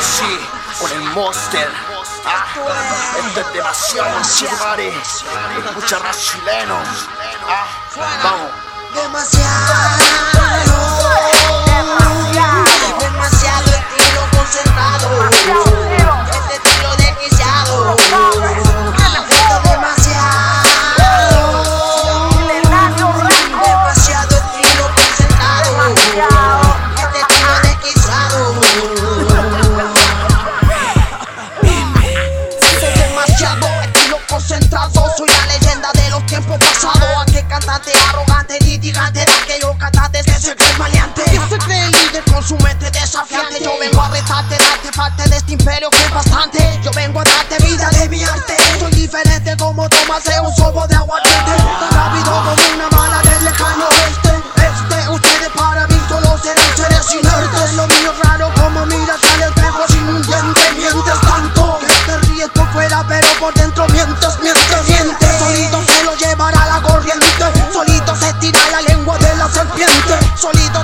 Sí, con el Monster. Ah, esto es demasiado, chupare. Escucha rap chileno. Ah, vamos. Demasiado de los tiempos pasados. Aquel cantante arrogante, litigante de aquellos cantantes que se creen maleantes. Que se creen líder con su mente desafiante. Yo vengo a retarte, darte parte de este imperio que es bastante. Yo vengo a darte vida de mi arte. Soy diferente como tomarse un sorbo de aguardiente. Solito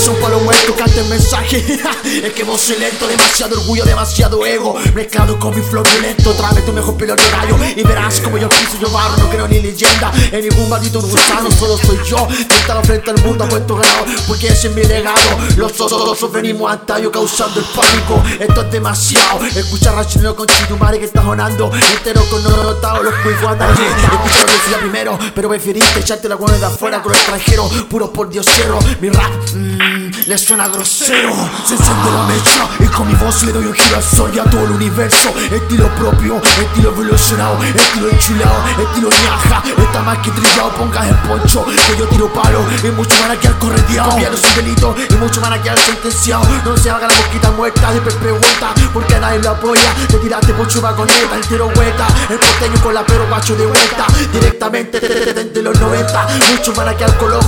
La flor es un palo muerto, canta el mensaje. es que vos lento, demasiado orgullo, demasiado ego. Mezclado con mi flow violento, tráeme tu mejor de rayo. Y verás como yo quiso llevar, no creo ni leyenda. En ningún maldito gusano, solo soy yo. Tentado frente al mundo, puesto ganado, porque ese es mi legado. Los otros venimos hasta yo causando el pánico. Esto es demasiado. Escuchar a chileno con chitumare que está sonando. Entero con no notado, los cuicos andan Escuchar lo decía primero, pero preferiste echarte la de afuera con los extranjeros. Puro por diosero, mi rap. Le suena grosero. Se enciende la mecha y con mi voz le doy un giro al sol y a todo el universo. Estilo propio, estilo evolucionado, estilo enchulado, estilo ñaja. Está más que trillado, pongas el poncho que yo tiro palo y mucho van a quedar correteados. Cambiando sin delito y mucho van a quedar sentenciados. No se haga la mosquita muerta, después pregunta porque nadie lo apoya. Te tiraste por chupa el tiro hueta. El porteño con la pero guacho de vuelta. Directamente desde los 90. Muchos van a quedar con la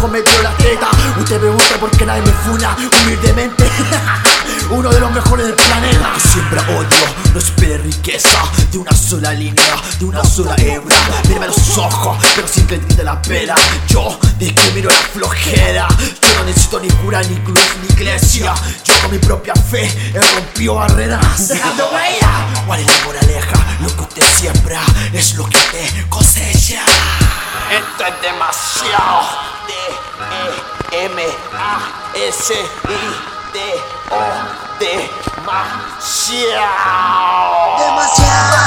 teta. Usted pregunta por qué nadie me funa humildemente. Uno de los mejores del planeta. Siembra odio, no espere riqueza. De una sola línea, de una sola hebra. Mírame los ojos, pero sin que grite la pena. Yo discrimino la flojera. Yo no necesito ni cura, ni cruz, ni iglesia. Yo con mi propia fe he rompido barreras. Demasiado. D-E-M-A-S-I-D-O. Demasiado.